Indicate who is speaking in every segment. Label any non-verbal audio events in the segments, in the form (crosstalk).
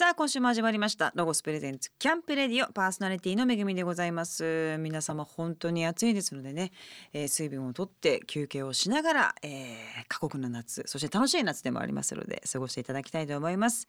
Speaker 1: さあ今週も始まりました。ロゴスプレゼンツキャンプレディオパーソナリティのめぐみでございます。皆様本当に暑いですのでね、えー水分をとって休憩をしながら、えー過酷な夏そして楽しい夏でもありますので過ごしていただきたいと思います。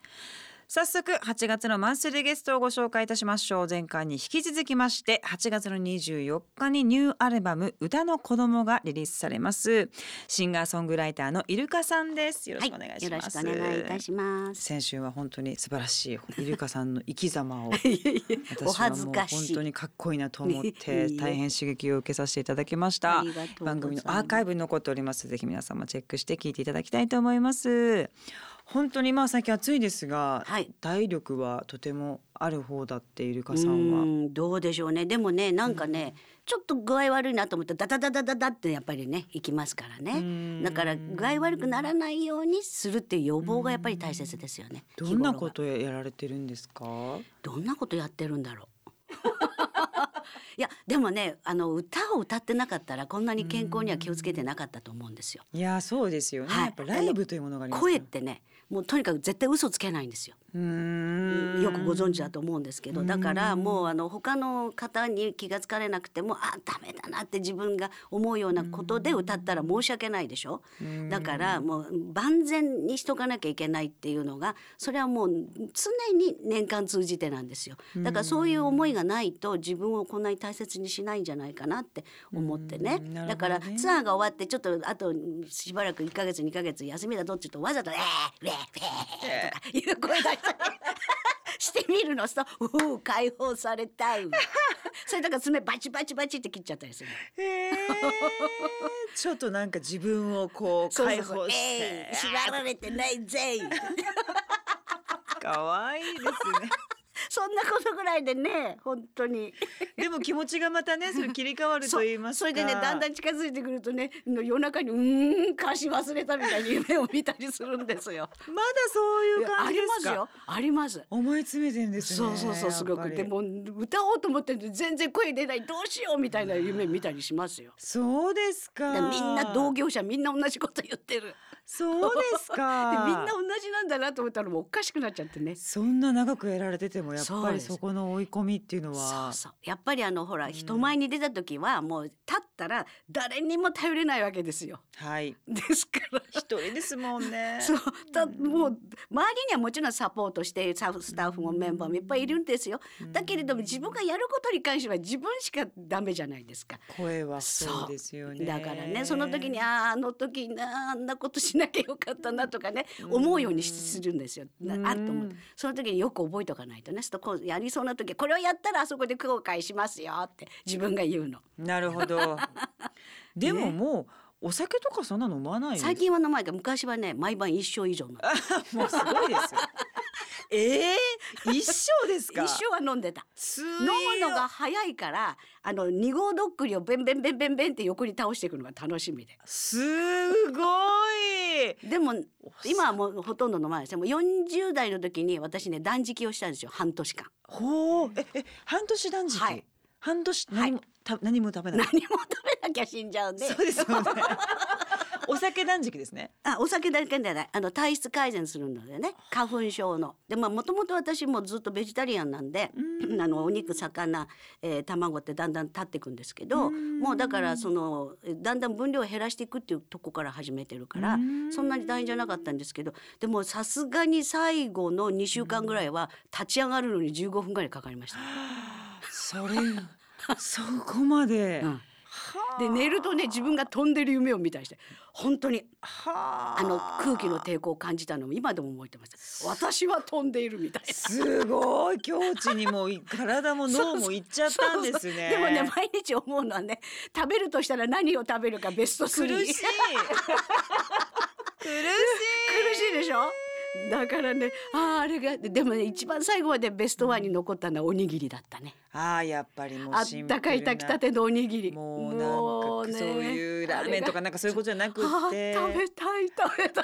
Speaker 1: 早速8月のマンスリーゲストをご紹介いたしましょう。前回に引き続きまして8月の24日にニューアルバム歌の子供がリリースされます。シンガーソングライターのイルカさんです。よろしくお願いし
Speaker 2: よろ
Speaker 1: ます、
Speaker 2: しくお願いいたします。
Speaker 1: 先週は本当に素晴らしいイルカさんの生き様を (laughs)
Speaker 2: お
Speaker 1: 私はもう。本当にかっこいいなと思って (laughs) 大変刺激を受けさせていただきました。番組のアーカイブに残っております。ぜひ皆様チェックして聞いていただきたいと思います本当にまあ最近暑いですが、
Speaker 2: はい
Speaker 1: 体力はとてもある方だってイルカさ
Speaker 2: うん
Speaker 1: は
Speaker 2: んどうでしょうね。でもね、なんかね、ちょっと具合悪いなと思ってダダダダダダってやっぱりね行きますからね。だから具合悪くならないようにするっていう予防がやっぱり大切ですよね。
Speaker 1: どんなことやられてるんですか？
Speaker 2: どんなことやってるんだろう。(laughs) いやでもねあの歌を歌ってなかったらこんなに健康には気をつけてなかったと思うんですよ。
Speaker 1: いやそうですよね、
Speaker 2: はい。
Speaker 1: やっぱライブというものがあります
Speaker 2: 声ってねもうとにかく絶対嘘つけないんですよ。よくご存知だと思うんですけどだからもうあの他の方に気が付かれなくてもあダメだなって自分が思うようなことで歌ったら申し訳ないでしょ。だからもう万全にしとかなきゃいけないっていうのがそれはもう常に年間通じてなんですよ。だからそういう思いがないと自分をこんなに大切にしないんじゃないかなって思ってね。
Speaker 1: ね。
Speaker 2: だからツアーが終わってちょっとあとしばらく1ヶ月2ヶ月休みだどっちとわざと「えー、ウェーウェー」とかいう声出したりしてみるのそ (laughs) ううう解放されたい (laughs) それだから爪バチバチバチって切っちゃったりする
Speaker 1: へー。(laughs) ちょっとなんか自分をこう解放し
Speaker 2: え
Speaker 1: て
Speaker 2: い縛られてないぜ。い
Speaker 1: 可愛いですね (laughs)
Speaker 2: そんなことぐらいでね本当に。(laughs)
Speaker 1: でも気持ちがまたね (laughs) それ切り替わると言いますか。
Speaker 2: それでねだんだん近づいてくるとね夜中にうーん歌詞忘れたみたいに夢を見たりするんですよ。
Speaker 1: まだそういう感じですか。
Speaker 2: りますよ。あります。
Speaker 1: 思い詰めてんですね
Speaker 2: そうそうそうすごく。でも歌おうと思って全然声出ないどうしようみたいな夢見たりしますよ。
Speaker 1: そうですか。
Speaker 2: でみんな同業者みんな同じこと言ってる
Speaker 1: そうです (laughs)
Speaker 2: で
Speaker 1: か
Speaker 2: みんな同じなんだなと思ったらもうおかしくなっちゃってね。
Speaker 1: そんな長くやられててもやっぱりそこの追い込みっていうの
Speaker 2: そ
Speaker 1: は
Speaker 2: うそう。やっぱりあのほら人前に出た時はもう立ったら誰にも頼れないわけですよ。
Speaker 1: はい。
Speaker 2: ですから。
Speaker 1: 一人ですもんね。
Speaker 2: そう。だもう周りにはもちろんサポートしてサスタッフもメンバーもいっぱいいるんですよ。だけれども自分がやることに関しては自分しかダメじゃないですか。
Speaker 1: 声はそうですよね。
Speaker 2: だからねその時にあああの時なあんなことしなきゃよかったなとかね思うようにするんですよ。なあると思う。その時によく覚えとかないとねそうこうやりそうな時これをやったらあそこで後悔しますよって自分が言うの。
Speaker 1: なるほど。(laughs) でももうお酒とかそんな飲まない
Speaker 2: 最近は飲まないけど昔はね毎晩一生以上 (laughs)
Speaker 1: もうすごいですよ。(laughs) ええ一生ですか？
Speaker 2: 一生は飲んでた。
Speaker 1: す
Speaker 2: 飲むのが早いからあの二合どっくりをベンベンベンベンベンって横に倒していくのが楽しみで。
Speaker 1: すごい
Speaker 2: でも今はもうほとんど飲まないですよもう40代の時に私ね断食をしたんですよ半年間。
Speaker 1: ほうええ半年断食、
Speaker 2: はい
Speaker 1: 半年何も、た何も食べない
Speaker 2: 何も食べなきゃ死んじゃうんで
Speaker 1: そうですよねお酒断食ですね。
Speaker 2: あお酒だけじゃない。あの体質改善するのでね。花粉症の。でまあもともと私もずっとベジタリアンなんで、あのお肉魚、えー卵ってだんだん立っていくんですけど、もうだからそのえだんだん分量を減らしていくっていうとこから始めてるから、そんなに大変じゃなかったんですけどでもさすがに最後の2週間ぐらいは立ち上がるのに15分ぐらいかかりました。(laughs)
Speaker 1: それそこまで、
Speaker 2: うんで寝るとね自分が飛んでる夢を見たりして本当に
Speaker 1: は
Speaker 2: あ。の空気の抵抗を感じたのを今でも覚えてます。私は飛んでいるみたいな。
Speaker 1: すごい境地にもい (laughs) 体も脳もいっちゃったんですね。
Speaker 2: そうそうでもね毎日思うのはね食べるとしたら何を食べるかベスト3
Speaker 1: 苦しい。苦しい。(laughs)
Speaker 2: 苦しいでしょ？だからねあーあれがでもね一番最後までベストワンに残ったのはおにぎりだったね。
Speaker 1: ああやっぱりもう
Speaker 2: あったかい炊きたてのおにぎり。
Speaker 1: もうなんかそういうラーメンとかなんかそういうことじゃなくって。
Speaker 2: 食べたい食べたい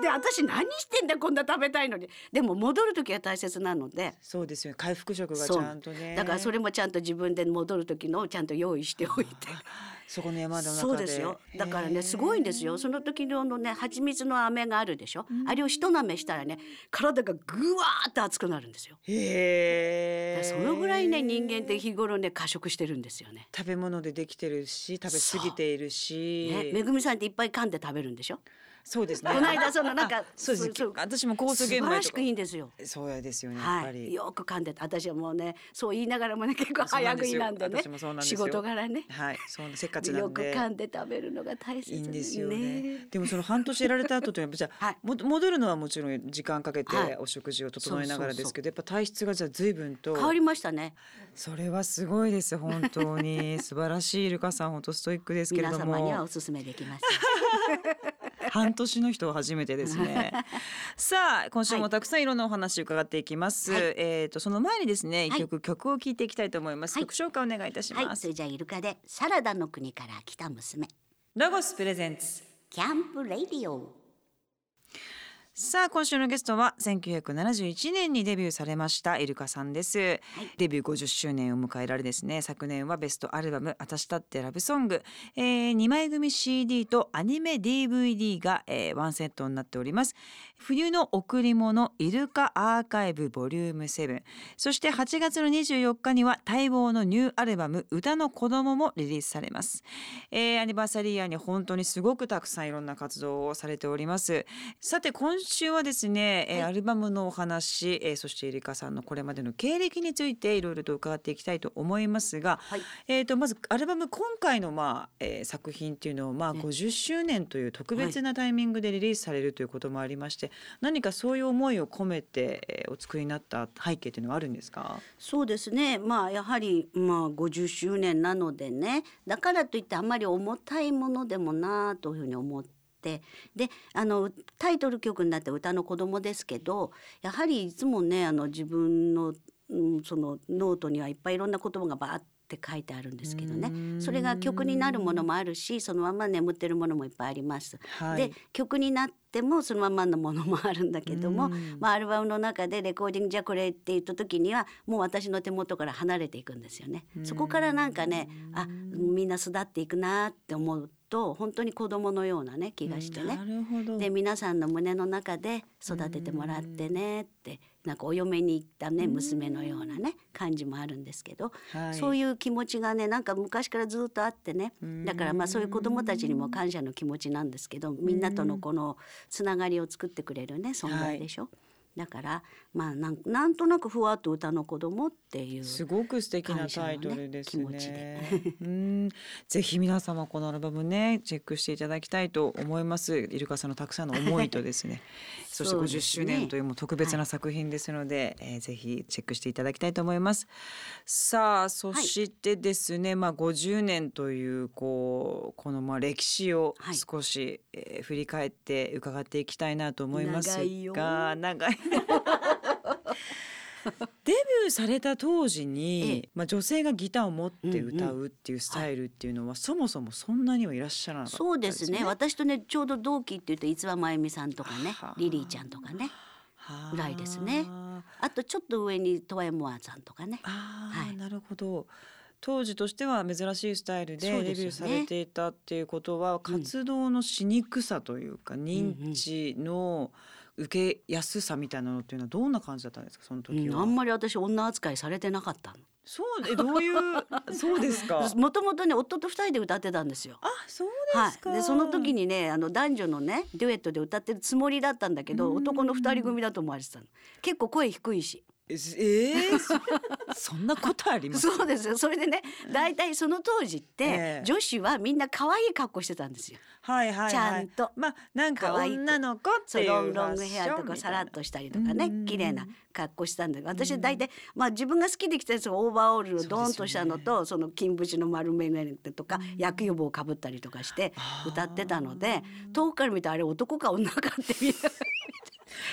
Speaker 2: で私何してんだこんな食べたいのに。でも戻る時は大切なので。
Speaker 1: そうですよね。回復食がちゃんとね。
Speaker 2: だからそれもちゃんと自分で戻る時のをちゃんと用意しておいて (laughs)
Speaker 1: そこの山の中で。
Speaker 2: そうですよ。だからねすごいんですよ。その時のね蜂蜜の飴があるでしょ、あれを一舐めしたらね体がぐわーって熱くなるんですよ。
Speaker 1: へえ
Speaker 2: そのぐらいね人間って日頃ね過食してるんですよね。
Speaker 1: 食べ物でできてるし食べ過ぎているし、
Speaker 2: ねめぐみさんっていっぱい噛んで食べるんでしょ
Speaker 1: そうですね。
Speaker 2: この間そのなんか
Speaker 1: あそうです。
Speaker 2: そう
Speaker 1: 私も酵素
Speaker 2: 素晴
Speaker 1: 玄米とか。
Speaker 2: らしくいいんですよ。
Speaker 1: そうですよね。やっ
Speaker 2: はい、
Speaker 1: ぱり、
Speaker 2: よく噛んでて私はもうねそう言いながらもね結構早食いなんでね。仕
Speaker 1: よ。
Speaker 2: 事柄ね。
Speaker 1: はい。そうせっかちなんで。
Speaker 2: よく噛んで食べるのが大切
Speaker 1: いいんですよね。でもその半年やられた後とやっぱじゃあ、(laughs) 戻るのはもちろん時間かけて
Speaker 2: はい。
Speaker 1: お食事を整えながらですけど、やっぱ体質がじゃあ随分と
Speaker 2: 変わりましたね。
Speaker 1: それはすごいです本当に。(laughs) 素晴らしいイルカさん本当ストイックですけれ
Speaker 2: 皆
Speaker 1: ども。
Speaker 2: 様にはお勧めできます (laughs)
Speaker 1: 半年の人は初めてですね。(laughs) さあ今週もたくさんいろんなお話伺っていきます、
Speaker 2: はい。
Speaker 1: えっ、とその前にですね一
Speaker 2: はい。
Speaker 1: 曲、曲を聴いていきたいと思います、
Speaker 2: はい。
Speaker 1: 曲紹介お願いいたします、
Speaker 2: はい。それじゃあイルカでサラダの国から来た娘。
Speaker 1: ロゴスプレゼンツ。
Speaker 2: キャンプレディオ
Speaker 1: さあ今週のゲストは1971年にデビューされましたイルカさんです、デビュー50周年を迎えられですね。昨年はベストアルバム「私だってラブソング」えー、2枚組 CD とアニメ DVD が、えー、ワンセットになっております。冬の贈り物イルカアーカイブボリューム7そして8月の24日には待望のニューアルバム歌の子供もリリースされます、えー、アニバーサリーイヤーに本当にすごくたくさんいろんな活動をされております。さて今週はですね、えー
Speaker 2: はい。
Speaker 1: アルバムのお話、えーそしてイルカさんのこれまでの経歴についていろいろと伺っていきたいと思いますが、
Speaker 2: はい。
Speaker 1: えー、とまずアルバム今回の、まあえー作品っていうのを、まあ、
Speaker 2: ね。
Speaker 1: 50周年という特別なタイミングでリリースされるということもありまして、何かそういう思いを込めて、えーお作りになった背景というのはあるんですか？
Speaker 2: そうですね。まあやはりまあ50周年なのでね。だからといってあまり重たいものでもなというふうに思ってであのタイトル曲になった歌の子供ですけどやはりいつもねあの自分の、うん、そのノートにはいっぱいいろんな言葉がバーって書いてあるんですけどね。それが曲になるものもあるしそのまま眠ってるものもいっぱいあります。
Speaker 1: はい。
Speaker 2: で曲になってもそのままのものもあるんだけども、
Speaker 1: うん。
Speaker 2: まあ、アルバムの中でレコーディングじゃこれって言った時にはもう私の手元から離れていくんですよね。そこからなんかねあみんな巣立っていくなって思うと本当に子供のようなね気がしてね。
Speaker 1: な。るほど。
Speaker 2: で皆さんの胸の中で育ててもらってねってなんかお嫁に行ったね娘のようなね感じもあるんですけど、
Speaker 1: はい。
Speaker 2: そういう気持ちがねなんか昔からずっとあってね。だからまあそういう子どもたちにも感謝の気持ちなんですけどみんなとのこのつながりを作ってくれるね存在でしょ。だからまあなんなんとなくふわっと歌の子供っていう
Speaker 1: すごく素敵なタイトルですね。
Speaker 2: 感謝のね
Speaker 1: うん、ぜひ皆様このアルバムねチェックしていただきたいと思います。イルカさんのたくさんの思いとですね、(laughs) そして50
Speaker 2: そうですね。
Speaker 1: 周年というもう特別な作品ですので、えーぜひチェックしていただきたいと思います。さあそしてですね、まあ50年というこうこのまあ歴史を
Speaker 2: はい。
Speaker 1: 少し、えー振り返って伺っていきたいなと思います
Speaker 2: 長いよ。
Speaker 1: が、長い。(laughs) (laughs) デビューされた当時に、
Speaker 2: え
Speaker 1: まあ、女性がギターを持って
Speaker 2: うんうん
Speaker 1: 歌うっていうスタイルっていうのは、そもそもそんなにはいらっしゃらなかった
Speaker 2: そうですね。私とねちょうど同期って言うと逸話真由美さんとかね
Speaker 1: はあ。
Speaker 2: リリーちゃんとかね
Speaker 1: はあ。
Speaker 2: ぐらいですね。あとちょっと上にトワエモアさんとかね。はい。
Speaker 1: なるほど。当時としては珍しいスタイルでデビューされていたっていうことは、活動のしにくさというか、認知の受けやすさみたいなのっていうのはどんな感じだったんですかその時は、
Speaker 2: うんあんまり私女扱いされてなかったの。
Speaker 1: そうえどういう (laughs) そうですか？
Speaker 2: もともとね夫と二人で歌ってたんですよ。
Speaker 1: あそうですか、
Speaker 2: はい、でその時にねあの男女のねデュエットで歌ってるつもりだったんだけど男の二人組だと思われてたの。結構声低いし
Speaker 1: ええー、そ (laughs) そんなことあります？
Speaker 2: そうですよ。それでね大体その当時って、
Speaker 1: ええ。
Speaker 2: 女子はみんな可愛い格好してたんですよ。
Speaker 1: はいはいはい。
Speaker 2: ちゃんと。
Speaker 1: まあなんか女の子って
Speaker 2: ロンロングヘアとかさらっとしたりとかね
Speaker 1: うん
Speaker 2: 綺麗な格好したんだけど私大体まあ自分が好きで着たやつがオーバーオールのドーンとしたのとその金縁の丸眼鏡とか薬予防をかぶったりとかして歌ってたので遠くから見てあれ男か女かってみんな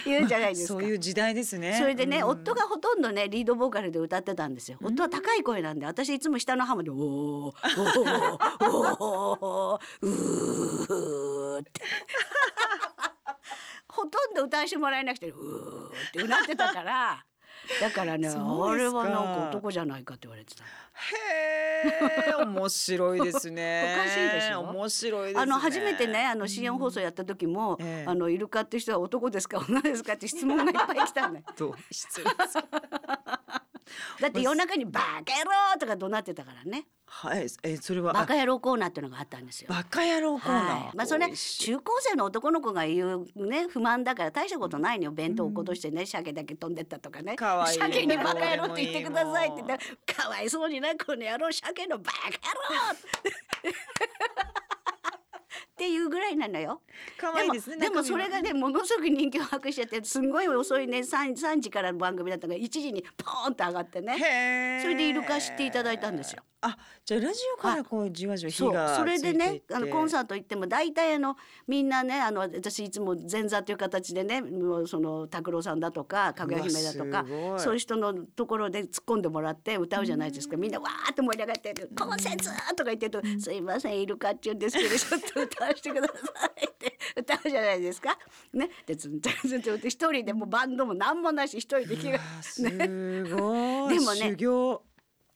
Speaker 2: 言うじゃないですか。
Speaker 1: そういう時代ですね。
Speaker 2: それでね、
Speaker 1: うん
Speaker 2: 夫がほとんどねリードボーカルで歌ってたんですよ。夫は高い声なんで、私いつも下のハモで「おーおーおーうー」って。(laughs) ほとんど歌わせてもらえなくて「うー」ってうなってたから。だからね、
Speaker 1: そうですか
Speaker 2: あれはなんか男じゃないかって言われてた。
Speaker 1: へえ、面白いですね。(laughs)
Speaker 2: おかしいでしょ？
Speaker 1: 面白いですね。
Speaker 2: あの初めてねあの CM 放送やった時も、
Speaker 1: ええ
Speaker 2: あのイルカって人は男ですか女ですかって質問がいっぱい来たね。(laughs)
Speaker 1: どう失礼です。(laughs)
Speaker 2: だって夜中にバカ野郎とか怒鳴ってたからね。
Speaker 1: はい、え、それは。
Speaker 2: バカ野郎コーナーっていうのがあったんですよ。
Speaker 1: バカ野郎コーナー。
Speaker 2: はい、まあそれ
Speaker 1: 美味しい。
Speaker 2: 中高生の男の子が言うね不満だから大したことないのよ。弁当を落っことしてね、鮭だけ飛んでったとかね。
Speaker 1: かわいい。
Speaker 2: 鮭にバカ野郎って言ってくださいって言ったらかわいそうになこの野郎鮭のバカ野郎っていうぐらいなのよ。
Speaker 1: 可愛いですね。
Speaker 2: でもそれがねものすごく人気を博しちゃってすんごい遅いね 3, 3時からの番組だったから1時にポーンと上がってね。それでイルカ知っていただいたんですよ。
Speaker 1: あ、じゃあラジオからこうじわじわ火が
Speaker 2: それでねあのコン
Speaker 1: サ
Speaker 2: サート行っても大体あのみんなねあの私いつも前座という形でねもうその拓郎さんだとかかぐや姫だとかそういう人のところで突っ込んでもらって歌うじゃないですかみんなわーって盛り上がってる「コンセンツ!」とか言ってると「すいませんイルカっちゅうんですけどちょっと歌わせてください」って歌うじゃないですか。ね、でずん (laughs) ずんずんずんって一人でもうバンドも何もなし一人で気が
Speaker 1: すごい。
Speaker 2: でもね
Speaker 1: 修行。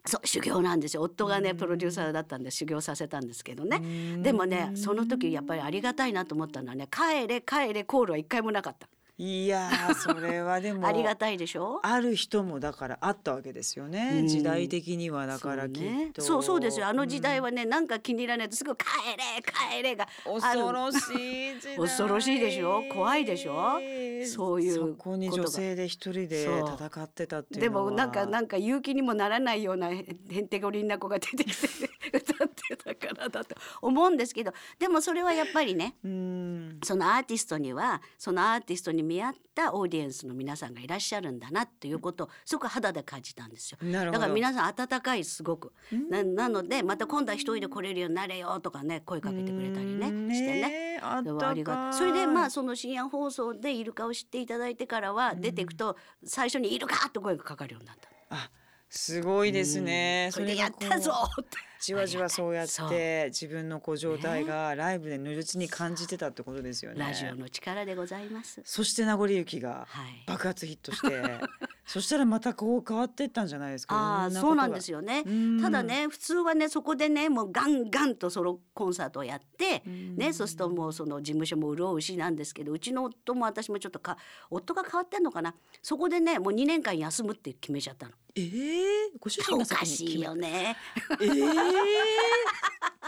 Speaker 2: そう修行なんですよ。夫がねプロデューサーだったんで修行させたんですけどね。でもねその時やっぱりありがたいなと思ったのはね帰れ帰れコールは一回もなかった
Speaker 1: いやー、(laughs) それはでも。
Speaker 2: ありがたいでしょ？
Speaker 1: ある人もだからあったわけですよね。
Speaker 2: うん
Speaker 1: 時代的にはだからきっ
Speaker 2: ね
Speaker 1: と。
Speaker 2: そうそうですよあの時代はね、なんか気に入らないとすぐ帰れ帰れが
Speaker 1: 恐ろしい時代。(laughs)
Speaker 2: 恐ろしいでしょ？怖いでしょ？そういう
Speaker 1: そこに女性で一人で
Speaker 2: そう
Speaker 1: 戦ってたっていう
Speaker 2: で
Speaker 1: のは。
Speaker 2: もなんかなんか勇気にもならないようなへへんてこりんな子が出てきて (laughs) 歌ってたからだと思うんですけどでもそれはやっぱりね
Speaker 1: うん。
Speaker 2: そのアーティストにはそのアーティストに見合ったオーディエンスの皆さんがいらっしゃるんだなっていうことをすごく肌で感じたんですよ。だから皆さん温かいすごくななのでまた今度は一人で来れるようになれよとかね声かけてくれたりね
Speaker 1: うん
Speaker 2: してね。
Speaker 1: ねあ
Speaker 2: りが。それでまあその深夜放送でイルカを知っていただいてからは出ていくと最初にイルカと声がかかるようになった。
Speaker 1: あ、すごいですね。
Speaker 2: それでやったぞって。
Speaker 1: じわじわそうやって自分のこう状態がライブで如実に感じてたってことですよね。
Speaker 2: ラジオの力でございます。
Speaker 1: そして名残雪が
Speaker 2: はい。
Speaker 1: 爆発ヒットして、(laughs) そしたらまたこう変わっていったんじゃないですか。
Speaker 2: ああそうなんですよね。ただ。ね普通はねそこでねもうガンガンとソロコンサートをやってねそうするともうその事務所も潤うしなんですけどうちの夫も私もちょっとか夫が変わってんのかなそこでねもう2年間休むって決めちゃったの。
Speaker 1: ええご主人
Speaker 2: お
Speaker 1: が先
Speaker 2: かしいよね。
Speaker 1: ええ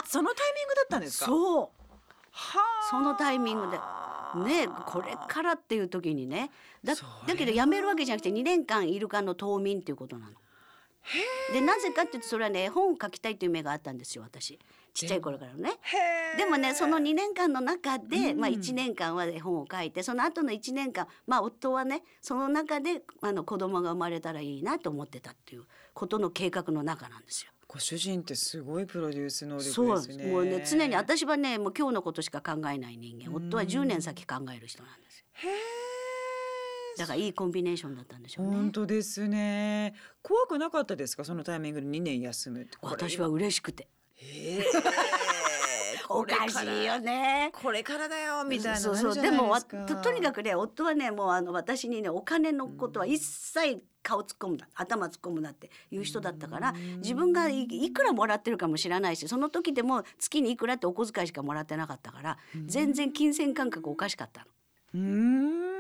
Speaker 1: そのタイミングだったんですか？
Speaker 2: そう。
Speaker 1: はあ。
Speaker 2: そのタイミングで。ねこれからっていう時にね。だだけど辞めるわけじゃなくて2年間イルカの冬眠っていうことなの。でなぜかっていうとそれはね絵本を書きたいという夢があったんですよ私。ちっちゃい頃からのね。でもねその2年間の中で、
Speaker 1: うん。
Speaker 2: まあ、1年間は絵本を書いてその後の1年間、まあ、夫はねその中であの子供が生まれたらいいなと思ってたっていうことの計画の中なんですよ。
Speaker 1: ご主人ってすごいプロデュース能力です
Speaker 2: そうもうね常に私はねもう今日のことしか考えない人間。夫は10年先考える人なんですよ。だからいいコンビネーションだったんでしょうね。
Speaker 1: 本当ですね。怖くなかったですか？そのタイミングで2年休む
Speaker 2: 私は嬉しくて。
Speaker 1: へえ
Speaker 2: おかしいよね。
Speaker 1: これからだよみたいな
Speaker 2: そうそう。でもととにかくね夫はねもうあの私にねお金のことは一切顔突っ込むな頭突っ込むなっていう人だったから自分がいいくらもらってるかも知らないしその時でも月にいくらってお小遣いしかもらってなかったから全然金銭感覚おかしかったの。
Speaker 1: うーん。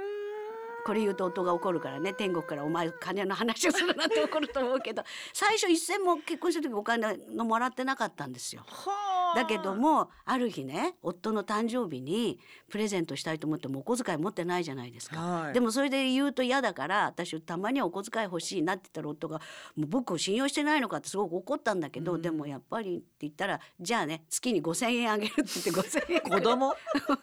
Speaker 2: これ言うと夫が怒るからね天国からお前金の話をするなって怒ると思うけど最初一銭も結婚した時お金のもらってなかったんですよ。
Speaker 1: はあ
Speaker 2: だけどもある日ね夫の誕生日にプレゼントしたいと思ってもお小遣い持ってないじゃないですか。
Speaker 1: はい。
Speaker 2: でもそれで言うと嫌だから私たまにはお小遣い欲しいなって言ったら夫が「もう僕を信用してないのか」ってすごく怒ったんだけど、でもやっぱりって言ったら「じゃあね月に5,000円あげる」って言って5,000円
Speaker 1: 子供？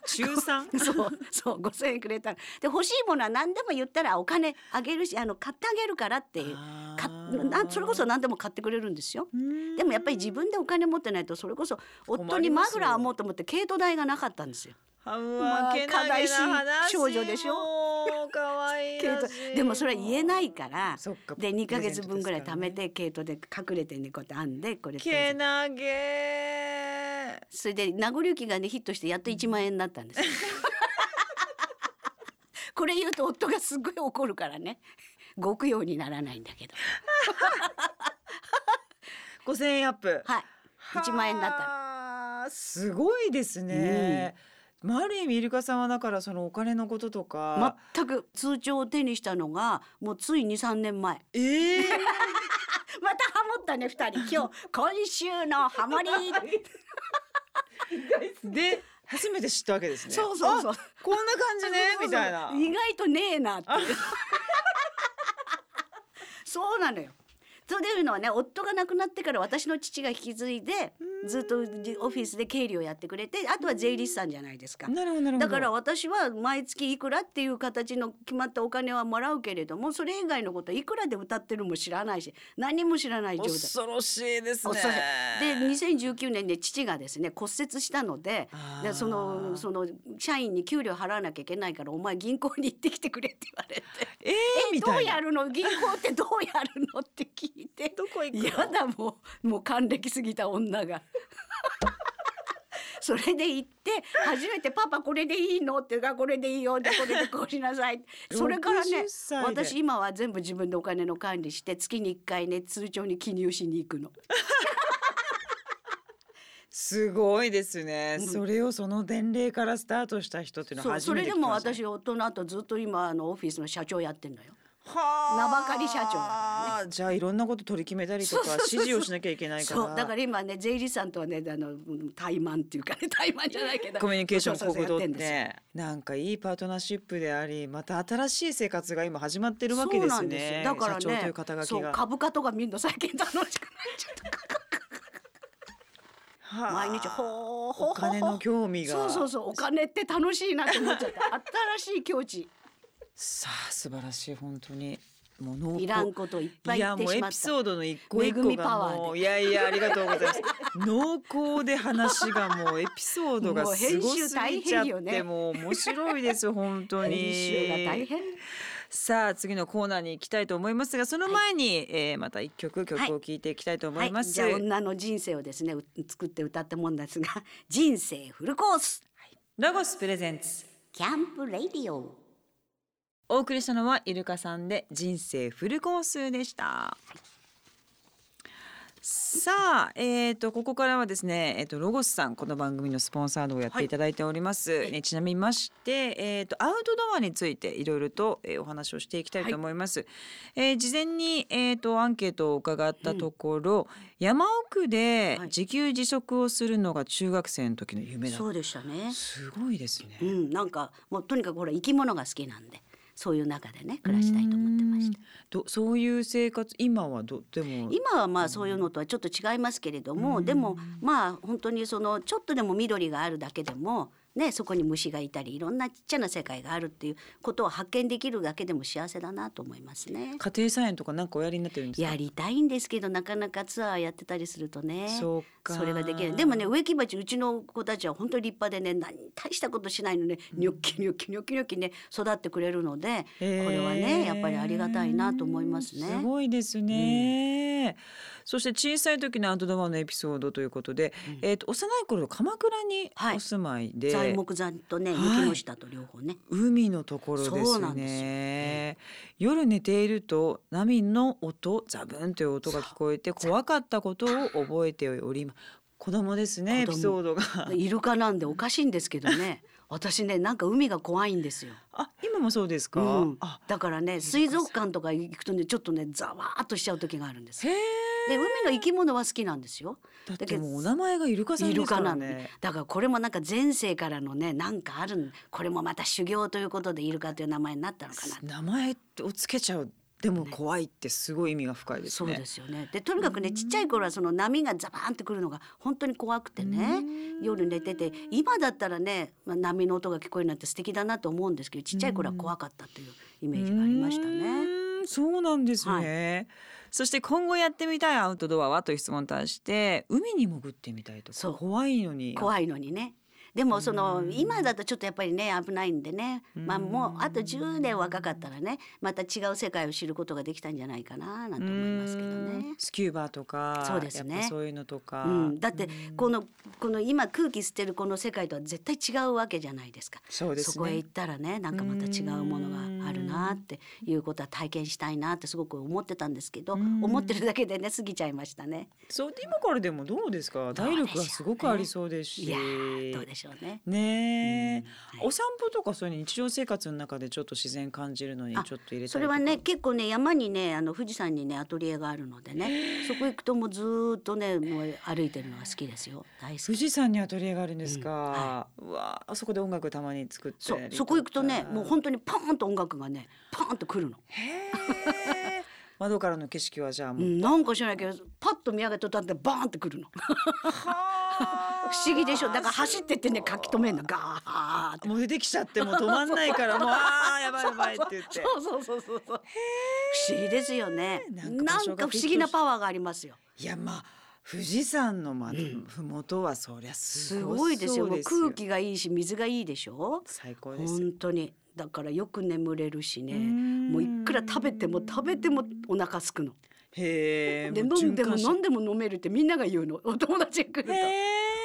Speaker 1: 中三？
Speaker 2: そうそう5,000円くれたら (laughs) (laughs) で欲しいものは何でも言ったらお金あげるしあの買ってあげるからっていう。かなそれこそ何でも買ってくれるんですよ。でもやっぱり自分でお金持ってないとそれこそ夫にマフラーを持って思って軽ト代がなかったんですよ。まあ
Speaker 1: わけなげ
Speaker 2: 少女でしょ？
Speaker 1: もう可愛いい
Speaker 2: でもそれは言えないから
Speaker 1: そっか
Speaker 2: で2ヶ月分ぐらい貯めてケイトで隠れてねこうやって編んでこれ
Speaker 1: けなげ
Speaker 2: それで名残雪がねヒットしてやっと1万円になったんです (laughs) これ言うと夫がすごい怒るからね。極用にならないんだけど。(laughs)
Speaker 1: 五千円アップ。
Speaker 2: はい1万円だったの。
Speaker 1: はあすごいですね、まあある意味イルカさんはだからそのお金のこととか、
Speaker 2: 全く通帳を手にしたのがもうつい23年前。
Speaker 1: ええ (laughs)
Speaker 2: またハモったね二人。今日今週のハモリ (laughs)
Speaker 1: で初めて知ったわけですね。
Speaker 2: そうそうそう。
Speaker 1: あこんな感じねみたいな。
Speaker 2: 意外とねえなって。(laughs) そうなのよそういうのはね夫が亡くなってから私の父が引き継いでずっとオフィスで経理をやってくれてあとは税理士さんじゃないですか。だから私は毎月いくらっていう形の決まったお金はもらうけれどもそれ以外のこといくらで歌ってるも知らないし何も知らない状態。
Speaker 1: 恐ろしいですね。
Speaker 2: で2019年で父がですね骨折したのででそのその社員に給料払わなきゃいけないからお前銀行に行ってきてくれって言われて。
Speaker 1: えー、「
Speaker 2: えどうやるの？銀行ってどうやるの?」って聞いて。
Speaker 1: どこ行くの？
Speaker 2: やだもうもう還暦すぎた女が。(laughs) それで行って初めて「パパこれでいいの?」って「あこれでいいよ」でこれでこうしなさい (laughs) それからね
Speaker 1: 60歳で
Speaker 2: 私今は全部自分でお金の管理して月に1回ね通帳に記入しに行くの。(laughs)
Speaker 1: すごいですね、
Speaker 2: うん
Speaker 1: それをその年齢からスタートした人っていうの
Speaker 2: そう
Speaker 1: は初め
Speaker 2: それでも
Speaker 1: て聞きました
Speaker 2: 私夫の後ずっと今あのオフィスの社長やってんのよ。
Speaker 1: はあ。
Speaker 2: 名ばかり社長だから
Speaker 1: じゃあいろんなこと取り決めたりとか指示をしなきゃいけないから。
Speaker 2: そう。だから今ね税理士さんとはねあのうん怠慢っていうかね (laughs) 怠慢じゃないけど。
Speaker 1: コミュニケーション
Speaker 2: そうそうそう
Speaker 1: 国土っ
Speaker 2: て
Speaker 1: なんかいいパートナーシップでありまた新しい生活が今始まってるわけですね。
Speaker 2: よ。だからね株価とか見るの最近楽しくなっちゃった
Speaker 1: はあ。
Speaker 2: 毎日ほーほー。
Speaker 1: お金の興味が。
Speaker 2: そうそうそうお金って楽しいなって思っちゃった。新しい境地
Speaker 1: さあ素晴らしい本当に。もう濃厚。
Speaker 2: いらんこといっぱい
Speaker 1: やもうエピソードの一個一
Speaker 2: 恵
Speaker 1: 個がもういやいやありがとうございます。濃厚で話がもうエピソードがすごすぎちゃ
Speaker 2: 編集大変よ
Speaker 1: って
Speaker 2: ね。
Speaker 1: もう面白いです本当に。さあ次のコーナーに行きたいと思いますがその前に、えーまた一曲曲を聴い。ていきたいと思います、
Speaker 2: はい、じゃあ女の人生をですねう作って歌ったもんですが人生フルコース。
Speaker 1: ロゴスプレゼンツ。
Speaker 2: キャンプレディオ
Speaker 1: お送りしたのはイルカさんで人生フルコースでした。さあ、えー、とここからはですね、えー、とロゴスさんこの番組のスポンサードをやってい。ただいております、ねちなみまして、えー、とアウトドアについていろいろと、えーお話をしていきたいと思います、えー事前に、えー、とアンケートを伺ったところ、山奥で
Speaker 2: はい。
Speaker 1: 自給自足をするのが中学生の時の夢だ
Speaker 2: そうでしたね。
Speaker 1: すごいですね、
Speaker 2: うんなんかもうとにかくほら生き物が好きなんでそういう中でね暮らしたいと思ってました。
Speaker 1: うんどそういう生活今はどでも。
Speaker 2: 今はまあそういうのとはちょっと違いますけれども、
Speaker 1: うん。
Speaker 2: でもまあ本当にそのちょっとでも緑があるだけでもねそこに虫がいたりいろんなちっちゃな世界があるっていうことを発見できるだけでも幸せだなと思いますね。
Speaker 1: 家庭菜園とかなんかおやりになってるんですか？
Speaker 2: やりたいんですけどなかなかツアーやってたりするとね
Speaker 1: そうか
Speaker 2: それができないでもね植木鉢うちの子たちは本当に立派でね何大したことしないのねニョッキニョッキニョッキニョッキね育ってくれるのでこれはねやっぱりありがたいなと思いますね。
Speaker 1: すごいですね、そして小さい時のアウトドアのエピソードということで、えっ、と幼い頃鎌倉に
Speaker 2: はい
Speaker 1: お住まいで、
Speaker 2: 材木山とね
Speaker 1: はい
Speaker 2: 雪の下と両方ね、
Speaker 1: 海のところですね。夜寝ていると波の音、ザブンという音が聞こえて怖かったことを覚えております。子供ですねエピソードが。
Speaker 2: イルカなんでおかしいんですけどね (laughs) 私ねなんか海が怖いんですよ。
Speaker 1: あ今もそうですか？
Speaker 2: うん
Speaker 1: あ、
Speaker 2: だからね水族館とか行くとねちょっとねざわーっとしちゃう時があるんです
Speaker 1: へ
Speaker 2: よ。
Speaker 1: え。
Speaker 2: で海の生き物は好きなんですよ。
Speaker 1: だってもうお名前がイルカさん
Speaker 2: イ
Speaker 1: ですから
Speaker 2: ね
Speaker 1: ね。
Speaker 2: だからこれもなんか前世からのねなんかあるんこれもまた修行ということでイルカという名前になったのかな
Speaker 1: 名前をつけちゃうでも怖いってすごい意味が深いですね。
Speaker 2: そうですよね。でとにかくねちっちゃい頃はその波がザバーンってくるのが本当に怖くてね夜寝てて今だったらね、まあ、波の音が聞こえるなんて素敵だなと思うんですけどちっちゃい頃は怖かったというイメージがありました
Speaker 1: う
Speaker 2: ね。
Speaker 1: ーんそうなんですね。そして今後やってみたいアウトドアは？という質問に対して海に潜ってみたいとか
Speaker 2: そう。
Speaker 1: 怖いのに。
Speaker 2: 怖いのにね。でもその今だとちょっとやっぱりね危ないんでね、まあもうあと10年若かったらねまた違う世界を知ることができたんじゃないかななんて思いますけどね。
Speaker 1: スキューバとか
Speaker 2: そうですね。
Speaker 1: そういうのとか、
Speaker 2: うん、だってこのこの今空気吸ってるこの世界とは絶対違うわけじゃないですか。
Speaker 1: そうですね。
Speaker 2: こへ行ったらねなんかまた違うものがあるなっていうことは体験したいなってすごく思ってたんですけど思ってるだけでね過ぎちゃいましたね。
Speaker 1: そう今からでもどうですか？体力がすごくありそうですし。
Speaker 2: いやーどうでしょうね。
Speaker 1: ねえ、
Speaker 2: うん。はい。
Speaker 1: お散歩とかそういう日常生活の中でちょっと自然感じるのにちょっと入れ
Speaker 2: それはね結構ね山にねあの富士山にねアトリエがあるのでね。そこ行くともうずーっとねもう歩いてるのが好きですよ。大好き。
Speaker 1: 富士山にアトリエがあるんですか、うわあそこで音楽たまに作って
Speaker 2: そこ行くとねもう本当にパーンと音楽がねパーンと来るの。
Speaker 1: へえ窓からの景色はじゃあもう、
Speaker 2: うん、なんか知らないけどパッと見上げとったってバーンって来るの。
Speaker 1: はあ
Speaker 2: 不思議でしょだから走ってってね書き留めんのガーって。
Speaker 1: もう出てきちゃってもう止まんないから (laughs) もうあーやばいやばいって言って
Speaker 2: そうそうそうそうそう。不思議ですよね。
Speaker 1: なん
Speaker 2: な
Speaker 1: か
Speaker 2: 不思議なパワーがありますよ。
Speaker 1: いやまあ富士山のまふもとはそりゃす
Speaker 2: す
Speaker 1: ご
Speaker 2: ごいですよ。もう
Speaker 1: そう
Speaker 2: 空気がいいし水がいいでしょ。
Speaker 1: 最高です
Speaker 2: 本当に。だからよく眠れるしね。
Speaker 1: ん
Speaker 2: もういくら食べても食べてもお腹すくの。
Speaker 1: へえ
Speaker 2: で飲んでも飲んでも飲めるってみんなが言うの。お友達が来ると。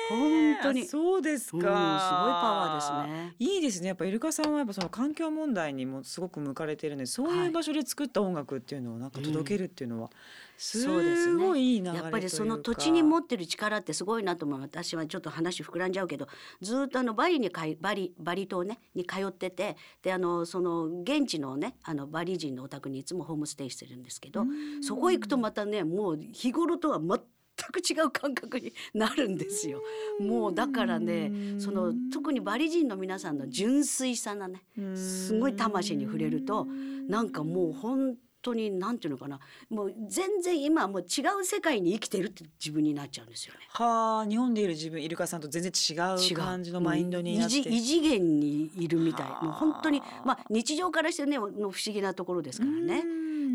Speaker 2: 本当に。
Speaker 1: あそうですか、
Speaker 2: うんすごいパワーですね。
Speaker 1: いいですね。やっぱイルカさんはやっぱその環境問題にもすごく向かれてるんでそういう場所で作った音楽っていうのをなんか届けるっていうのはすごいいい流れというか。
Speaker 2: やっぱりその土地に持ってる力ってすごいなと思う。私はちょっと話膨らんじゃうけどずっとあのバリにかいバリバリ島ねに通っててであのその現地のねあのバリ人のお宅にいつもホームステイしてるんですけどそこ行くとまたねもう日頃とは全く違う感覚になるんですよ。もうだからねその特にバリ人の皆さんの純粋さなねすごい魂に触れるとなんかもう本当になんていうのかなもう全然今はもう違う世界に生きてるって自分になっちゃうんですよね。
Speaker 1: はあ日本でいる自分イルカさんと全然違
Speaker 2: 違う
Speaker 1: う感じのマインドになって
Speaker 2: 異次異次元にいるみたい
Speaker 1: はあ
Speaker 2: もう本当にまあ日常からしてねの不思議なところですからね。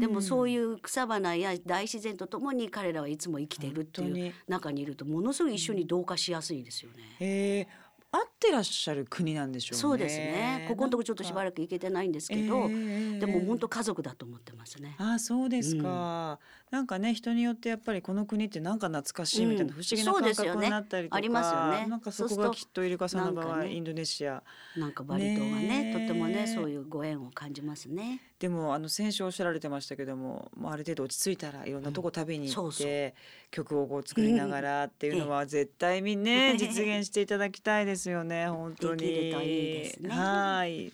Speaker 2: でもそういう草花や大自然とともに彼らはいつも生きているっていう中にいるとものすごい一緒に同化しやすいですよね。
Speaker 1: 合ってらっしゃる国なんでしょうね。
Speaker 2: そうですね。ここのとこちょっとしば
Speaker 1: ら
Speaker 2: らく行けてないんですけど、でも本当家族だと思ってますね。
Speaker 1: あそうですか、なんかね人によってやっぱりこの国ってなんか懐かしいみたいな
Speaker 2: うん
Speaker 1: 不思議な感覚になったりとか、
Speaker 2: ありますよね。
Speaker 1: なんかそこがきっとイルカさんの場合、
Speaker 2: ね
Speaker 1: インドネシア。
Speaker 2: なんかバリ島がねとってもねそういうご縁を感じますね。
Speaker 1: でもあの先週おっしゃられてましたけども、まあ、ある程度落ち着いたらいろんなとこ食べに行って、
Speaker 2: うん。
Speaker 1: 曲をこう作りながらっていうのは (laughs) 絶対にね、
Speaker 2: え (laughs) え
Speaker 1: 実現していただきたいですよね本当に。
Speaker 2: できるといいですね。
Speaker 1: はい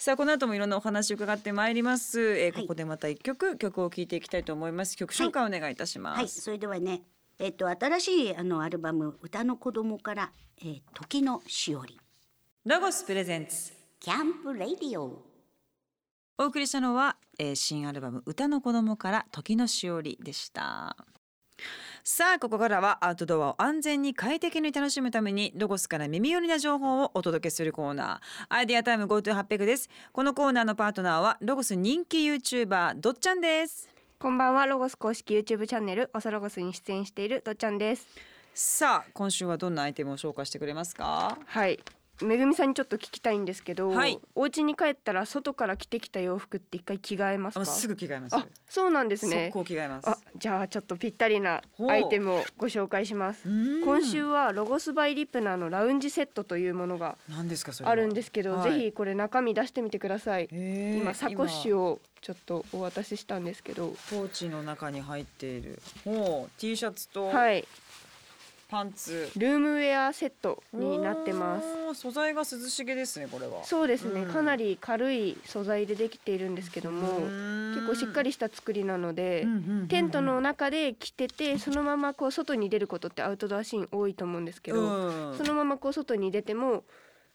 Speaker 1: さあこの後もいろんなお話を伺ってまいります、えー
Speaker 2: はい。
Speaker 1: ここでまた一曲曲を聴いていきたいと思います。曲紹介お願いいたします、
Speaker 2: はい、それではね、えっと新しいあのアルバム歌の子供から、えー、時のしおり。
Speaker 1: ロゴスプレゼンツ。
Speaker 2: キャンプレディオ。
Speaker 1: お送りしたのは、えー新アルバム歌の子供から時のしおりでしたさあここからはアウトドアを安全に快適に楽しむためにロゴスから耳寄りな情報をお届けするコーナー。アイデアタイム GoTo800 です。このコーナーのパートナーはロゴス人気 YouTuber どっちゃんです。
Speaker 3: こんばんはロゴス公式 YouTube チャンネルおさロゴスに出演しているどっちゃんです。
Speaker 1: さあ今週はどんなアイテムを紹介してくれますか？
Speaker 3: はいめぐみさんにちょっと聞きたいんですけど、
Speaker 1: はい。
Speaker 3: お家に帰ったら外から着てきた洋服って一回着替えますか？
Speaker 1: あすぐ着替えます。
Speaker 3: あそうなんですね。
Speaker 1: 速攻着替えます。
Speaker 3: あじゃあちょっとぴったりなアイテムをご紹介します。
Speaker 1: うん。
Speaker 3: 今週はロゴスバイリップナーのラウンジセットというものがあるんですけど、
Speaker 1: はい。
Speaker 3: ぜひこれ中身出してみてください。今。サコッシュをちょっとお渡ししたんですけど。
Speaker 1: ポーチの中に入っている。ほう T シャツと
Speaker 3: はい
Speaker 1: パンツ。
Speaker 3: ルームウェアセットになってます。
Speaker 1: 素材が涼しげですねこれは。
Speaker 3: そうですね、
Speaker 1: うん。
Speaker 3: かなり軽い素材でできているんですけども結構しっかりした作りなので、テントの中で着ててそのままこう外に出ることってアウトドアシーン多いと思うんですけど、
Speaker 1: うん。
Speaker 3: そのままこう外に出ても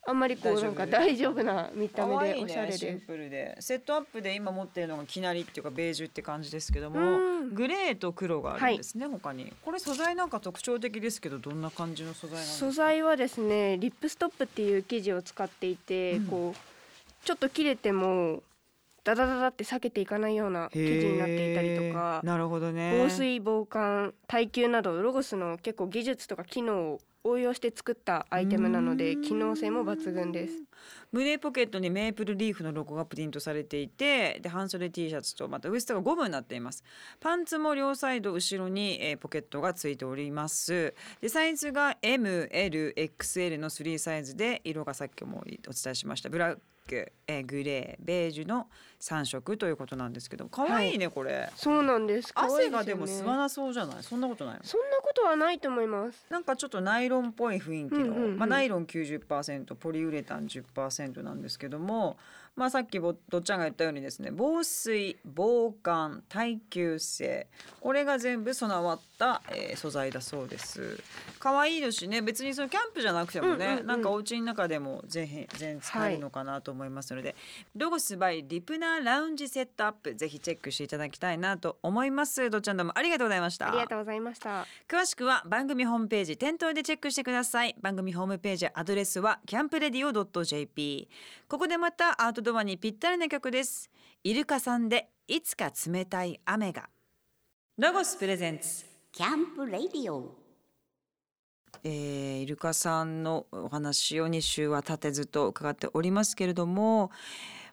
Speaker 3: あんまりこうなんか大丈夫な見た目でおしゃれで。
Speaker 1: ねシンプルで。セットアップで今持ってるのがきなりっていうかベージュって感じですけども
Speaker 3: うん。
Speaker 1: グレーと黒があるんですね、他に。これ素材なんか特徴的ですけどどんな感じの素材なんですか？
Speaker 3: 素材はですねリップストップっていう生地を使っていて、
Speaker 1: うん。
Speaker 3: こうちょっと切れてもダダダダって裂けていかないような生地になっていたりとか
Speaker 1: なるほどね。
Speaker 3: 防水防寒耐久などロゴスの結構技術とか機能を応用して作ったアイテムなので機能性も抜群です。
Speaker 1: 胸ポケットにメープルリーフのロゴがプリントされていてで半袖 T シャツとまたウエストがゴムになっています。パンツも両サイド後ろに、えー、ポケットがついております。でサイズが MLXL の3サイズで色がさっきもお伝えしました。ブラック、えー、グレーベージュの3色ということなんですけど可愛いね、はい、これ。
Speaker 3: そうなんです。
Speaker 1: 汗がでも吸わなそうじゃない。そんなことない
Speaker 3: そんなことはないと思います。
Speaker 1: なんかちょっとナイロンっぽい雰囲気の、うんうんうん、まあ、ナイロン90%ポリウレタン10%なんですけどもまあ、さっきどっちゃんが言ったようにですね防水防寒耐久性これが全部備わった、えー、素材だそうです。可愛いですしね別にそのキャンプじゃなくてもね、うんうんうん、なんかお家の中でも全然使えるのかなと思いますので、はい、ロゴスバイリプナーラウンジセットアップぜひチェックしていただきたいなと思います。どっちゃんどうもありがとうございました。
Speaker 3: ありがとうございました。
Speaker 1: 詳しくは番組ホームページ店頭でチェックしてください。番組ホームページアドレスはキャンプレディオ .jp ここでまたアウトドアにぴったりな曲です。イルカさんでいつか冷たい雨が。ロゴスプレゼンツ
Speaker 2: キャンプレディオ
Speaker 1: えー、イルカさんのお話を2週は立てずと伺っておりますけれども、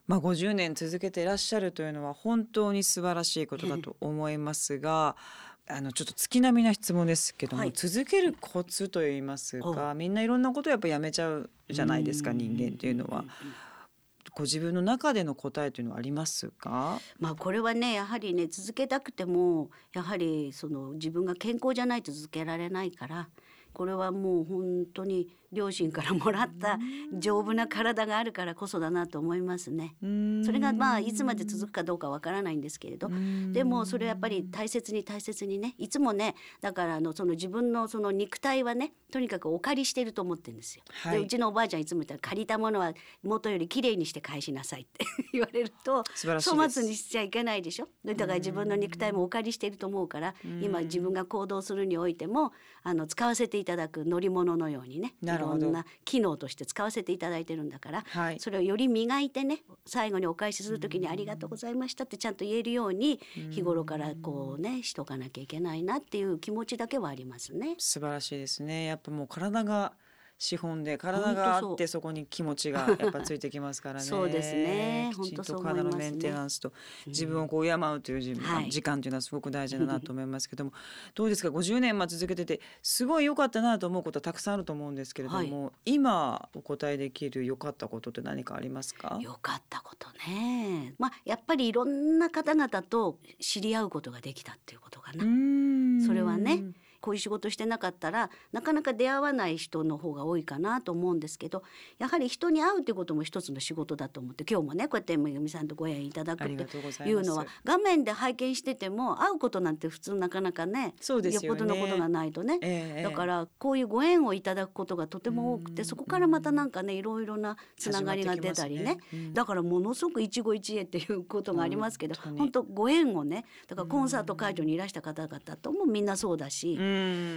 Speaker 1: まあ、50年続けていらっしゃるというのは本当に素晴らしいことだと思いますが。あのちょっと月並みな質問ですけども、はい、続けるコツといいますかみんないろんなことをやっぱやめちゃうじゃないですか人間っていうのは。ご自分の中での答えというのはありますか？
Speaker 2: まあこれはねやはりね続けたくてもやはりその自分が健康じゃないと続けられないからこれはもう本当に両親からもらった丈夫な体があるからこそだなと思いますね。それがまあいつまで続くかどうかわからないんですけれど。でもそれやっぱり大切に大切にねいつもねだからあのその自分のその肉体はねとにかくお借りしてると思ってるんですよ。はい、でうちのおばあちゃんいつも言ったら借りたものは元より綺麗にして返しなさいって (laughs) 言われると粗末にしちゃいけないでしょ？だから自分の肉体もお借りしていると思うから今自分が行動するにおいてもあの使わせていただく乗り物のようにねろんな機能として使わせていただいてるんだから、はい、それをより磨いてね最後にお返しする時に「ありがとうございました」ってちゃんと言えるように日頃からこうねしとかなきゃいけないなっていう気持ちだけはありますね。
Speaker 1: 素晴らしいですね。やっぱもう体が資本で体があってそこに気持ちがやっぱついてきますからね。(laughs)
Speaker 2: そうですね。
Speaker 1: きちんと体のメンテナンスと自分をこう敬うという自分、うん、時間というのはすごく大事だなと思いますけども、どうですか？50年ま続けててすごい良かったなと思うことはたくさんあると思うんですけれども、はい、今お答えできる良かったことって何かありますか？
Speaker 2: 良かったことね。まあやっぱりいろんな方々と知り合うことができたっていうことかな。それはね。こういう仕事してなかったらなかなか出会わない人の方が多いかなと思うんですけどやはり人に会うということも一つの仕事だと思って今日もねこうやってめぐみさんとご縁いただくっていうのは画面で拝見してても会うことなんて普通なかなかね
Speaker 1: そうです
Speaker 2: よ、っぽどのことがないとね、えー、だからこういうご縁をいただくことがとても多くてそこからまたなんかねいろいろなつながりが出たりね、ね。うん、だからものすごく一期一会っていうことがありますけど、うん、本当ご縁をねだからコンサート会場にいらした方々ともみんなそうだし。うん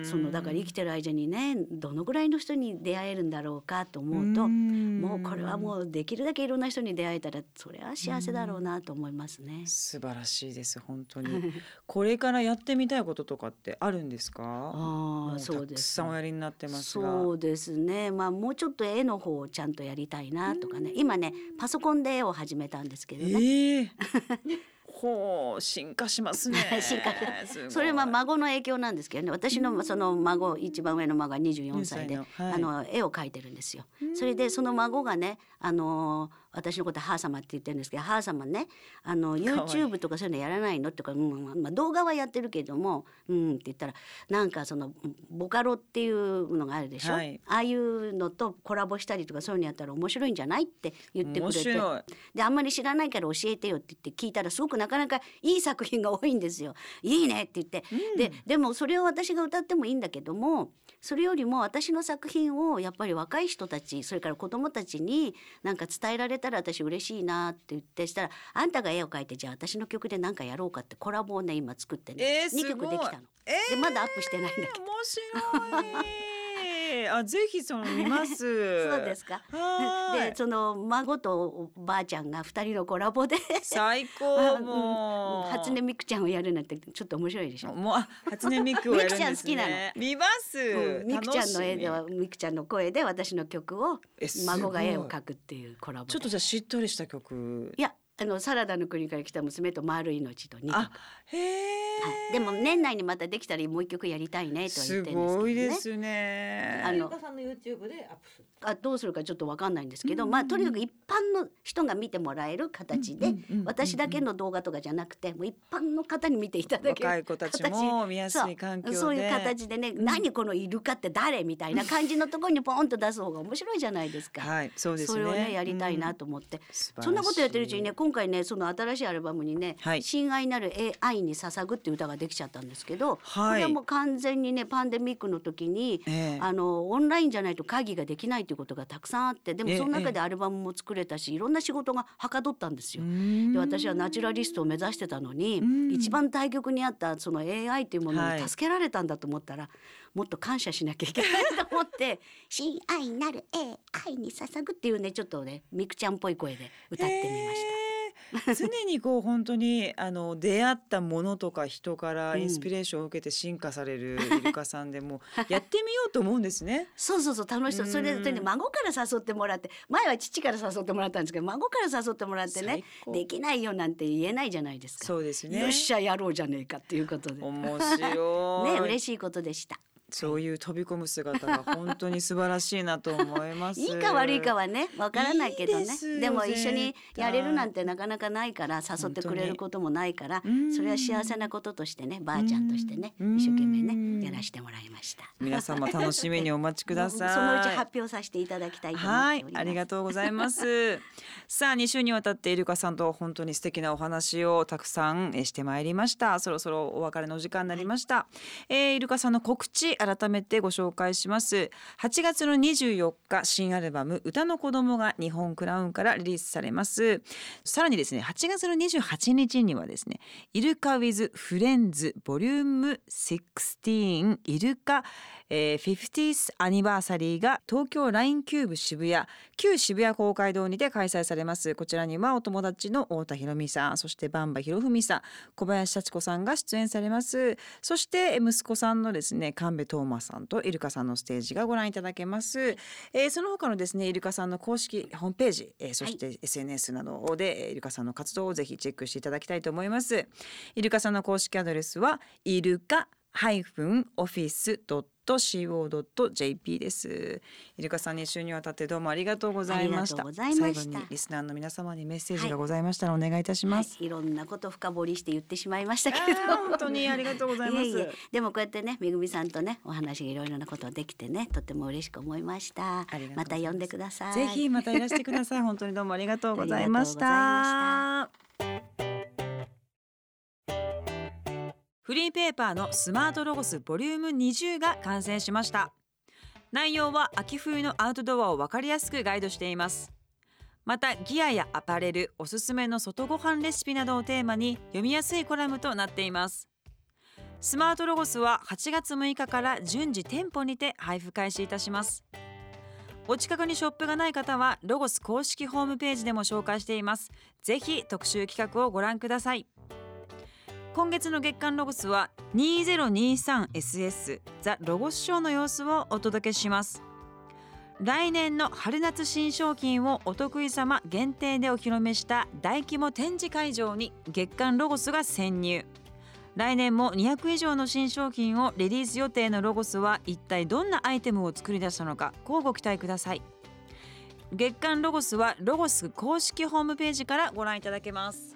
Speaker 2: そのだから生きてる間にねどのぐらいの人に出会えるんだろうかと思うともうこれはもうできるだけいろんな人に出会えたらそれは幸せだろうなと思いますね。
Speaker 1: 素晴らしいです本当に。(laughs) これからやってみたいこととかってあるんですか？あそうですたくさんおやりになってます
Speaker 2: そうですね。まあもうちょっと絵の方をちゃんとやりたいなとかね。今ねパソコンで絵を始めたんですけどね。えー (laughs)
Speaker 1: ほう進化しますね。(laughs) 進化。
Speaker 2: それは孫の影響なんですけどね。私のその孫一番上の孫が24歳で、はい、あの絵を描いてるんですよ。それでその孫がねあの私のことは母様って言ってるんですけど母様ねあの YouTube とかそういうのやらないのとか、うんまあ、動画はやってるけどもうんって言ったらなんかそのボカロっていうのがあるでしょ、はい、ああいうのとコラボしたりとかそういうのやったら面白いんじゃないって言ってくれて。であんまり知らないから教えてよって言って聞いたらすごくなかなかいい作品が多いんですよ。いいねって言って、うん、ででもそれを私が歌ってもいいんだけどもそれよりも私の作品をやっぱり若い人たちそれから子どもたちになんか伝えられたら私嬉しいなって言ってしたらあんたが絵を描いてじゃあ私の曲で何かやろうかってコラボをね今作ってね、えー、2曲できたの。えー、でまだアップしてないんだけど。
Speaker 1: 面白いえあぜひその見ます。(laughs)
Speaker 2: そうですか。
Speaker 1: はい。
Speaker 2: でその孫とおばあちゃんが二人のコラボで。
Speaker 1: 最高 (laughs) もう。
Speaker 2: 初音ミクちゃんをやるなんてちょっと面白いでしょ。
Speaker 1: もうあ初音ミクをやるんです
Speaker 2: ミクちゃん好
Speaker 1: ね見ます、
Speaker 2: うんミクちゃんの絵ではミクちゃんの声で私の曲を孫が絵を描くっていうコラボ
Speaker 1: ちょっとじゃあしっとりした曲。
Speaker 2: いやあのサラダの国から来た娘と丸い命と2曲
Speaker 1: あへえ、
Speaker 2: はい、でも年内にまたできたらもう一曲やりたいねとは言
Speaker 1: す
Speaker 2: ってるんですけどね。
Speaker 1: ごいですね。
Speaker 2: あの
Speaker 4: ゆさんの YouTube でアップする。
Speaker 2: あどうするかちょっとわかんないんですけど、
Speaker 1: うん
Speaker 2: まあとにかく一般の人が見てもらえる形で、
Speaker 1: うんうんうんうん
Speaker 2: 私だけの動画とかじゃなくてもう一般の方に見ていただける
Speaker 1: 若い子たちも見やすい環境で。
Speaker 2: そういう形でね、何このイルカって誰みたいな感じのところにポンと出す方が面白いじゃないですか。
Speaker 1: はいそうですね。
Speaker 2: それをねやりたいな
Speaker 1: と、
Speaker 2: と思って、
Speaker 1: 素晴らしい。
Speaker 2: そんなことやってるうちにね今回ねその新しいアルバムにね「
Speaker 1: はい。
Speaker 2: 親愛なる愛に捧ぐ」っていう歌ができちゃったんですけど、
Speaker 1: はい。
Speaker 2: これはもう完全にねパンデミックの時に、
Speaker 1: ええ。
Speaker 2: あのオンラインじゃないと会議ができないということがたくさんあってでも
Speaker 1: ええ
Speaker 2: その中でアルバムも作れたし、いろんな仕事がはかどったんですよ。
Speaker 1: で
Speaker 2: で私はナチュラリストを目指してたのに、
Speaker 1: うん
Speaker 2: 一番対極にあったその AI というもの
Speaker 1: はい
Speaker 2: に助けられたんだと思ったら、もっと感謝しなきゃいけないと思って「(laughs) 親愛なる AI に捧ぐ」っていうねちょっとねミクちゃんっぽい声で歌ってみました。
Speaker 1: た (laughs) 常にこう本当にあの出会ったものとか人から
Speaker 2: うん
Speaker 1: インスピレーションを受けて進化される (laughs) イルカさんでもやってみようと思うんですね。
Speaker 2: そうそうそう楽しそうそれで
Speaker 1: うん
Speaker 2: それで孫から誘ってもらって前は父から誘ってもらったんですけど孫から誘ってもらってねできないよなんて言えないじゃないですか。
Speaker 1: そうですね。
Speaker 2: よっしゃやろうじゃねえかっていうことで。ね
Speaker 1: 面白い。(laughs)
Speaker 2: 嬉しいことでした。
Speaker 1: そういう飛び込む姿が本当に素晴らしいなと思います。
Speaker 2: いいか悪いかはねわからないけどね
Speaker 1: いいで
Speaker 2: でも一緒にやれるなんてなかなかないから誘ってくれることもないから
Speaker 1: うん
Speaker 2: それは幸せなこととしてねばあちゃんとしてね
Speaker 1: うん
Speaker 2: 一生懸命ねやらせてもらいました。
Speaker 1: 皆様楽しみにお待ちください。(laughs)
Speaker 2: そのうち発表させていただきたい。
Speaker 1: はいありがとうございます。(laughs) さあ、2週にわたってイルカさんと本当に素敵なお話をたくさんえーしてまいりました。そろそろお別れの時間になりました。えーイルカさんの告知改めてご紹介します。8月の24日新アルバム歌の子供が日本クラウンからリリースされます。さらにですね、8月の28日にはですね、イルカ with Friends Volume 16イルカ、えー、50th アニバーサリーが東京 LINE CUBE 渋谷旧渋谷公会堂にて開催されますこちらにはお友達の太田裕美さんそしてばんばひろふみさん小林幸子さんが出演されますそして息子さんのですね神戸東馬さんとイルカさんのステージがご覧いただけます、えーその他のですねイルカさんの公式ホームページ、えーそして SNS などでえーイルカさんの活動をぜひチェックしていただきたいと思います。イルカさんの公式アドレスはイルカ -office.co.jp です。イルカさん2週にわたってどうもありがとうございました。最後にリスナーの皆様にメッセージがございましたらお願いいたします。
Speaker 2: はい、いろんなこと深掘りして言ってしまいましたけど
Speaker 1: 本当にありがとうございます (laughs)
Speaker 2: ええでもこうやってねめぐみさんとねお話がいろいろなことできてねとても嬉しく思いました
Speaker 1: ま
Speaker 2: た呼んでください
Speaker 1: ぜひまたいらしてください。本当にどうもありがとうございまし
Speaker 2: あ
Speaker 1: た。フリーペーパーのスマートロゴスボリューム20が完成しました。内容は秋冬のアウトドアをわかりやすくガイドしています。またギアやアパレル、おすすめの外ご飯レシピなどをテーマに読みやすいコラムとなっています。スマートロゴスは8月6日から順次店舗にて配布開始いたします。お近くにショップがない方はロゴス公式ホームページでも紹介していますぜひ特集企画をご覧ください今月の月間ロゴスは 2023SS ザ・ロゴスショーの様子をお届けします。来年の春夏新商品をお得意様限定でお披露目した大規模展示会場に月間ロゴスが潜入。来年も200以上の新商品をリリース予定のロゴスは一体どんなアイテムを作り出したのか乞うご期待ください。月間ロゴスはロゴス公式ホームページからご覧いただけます。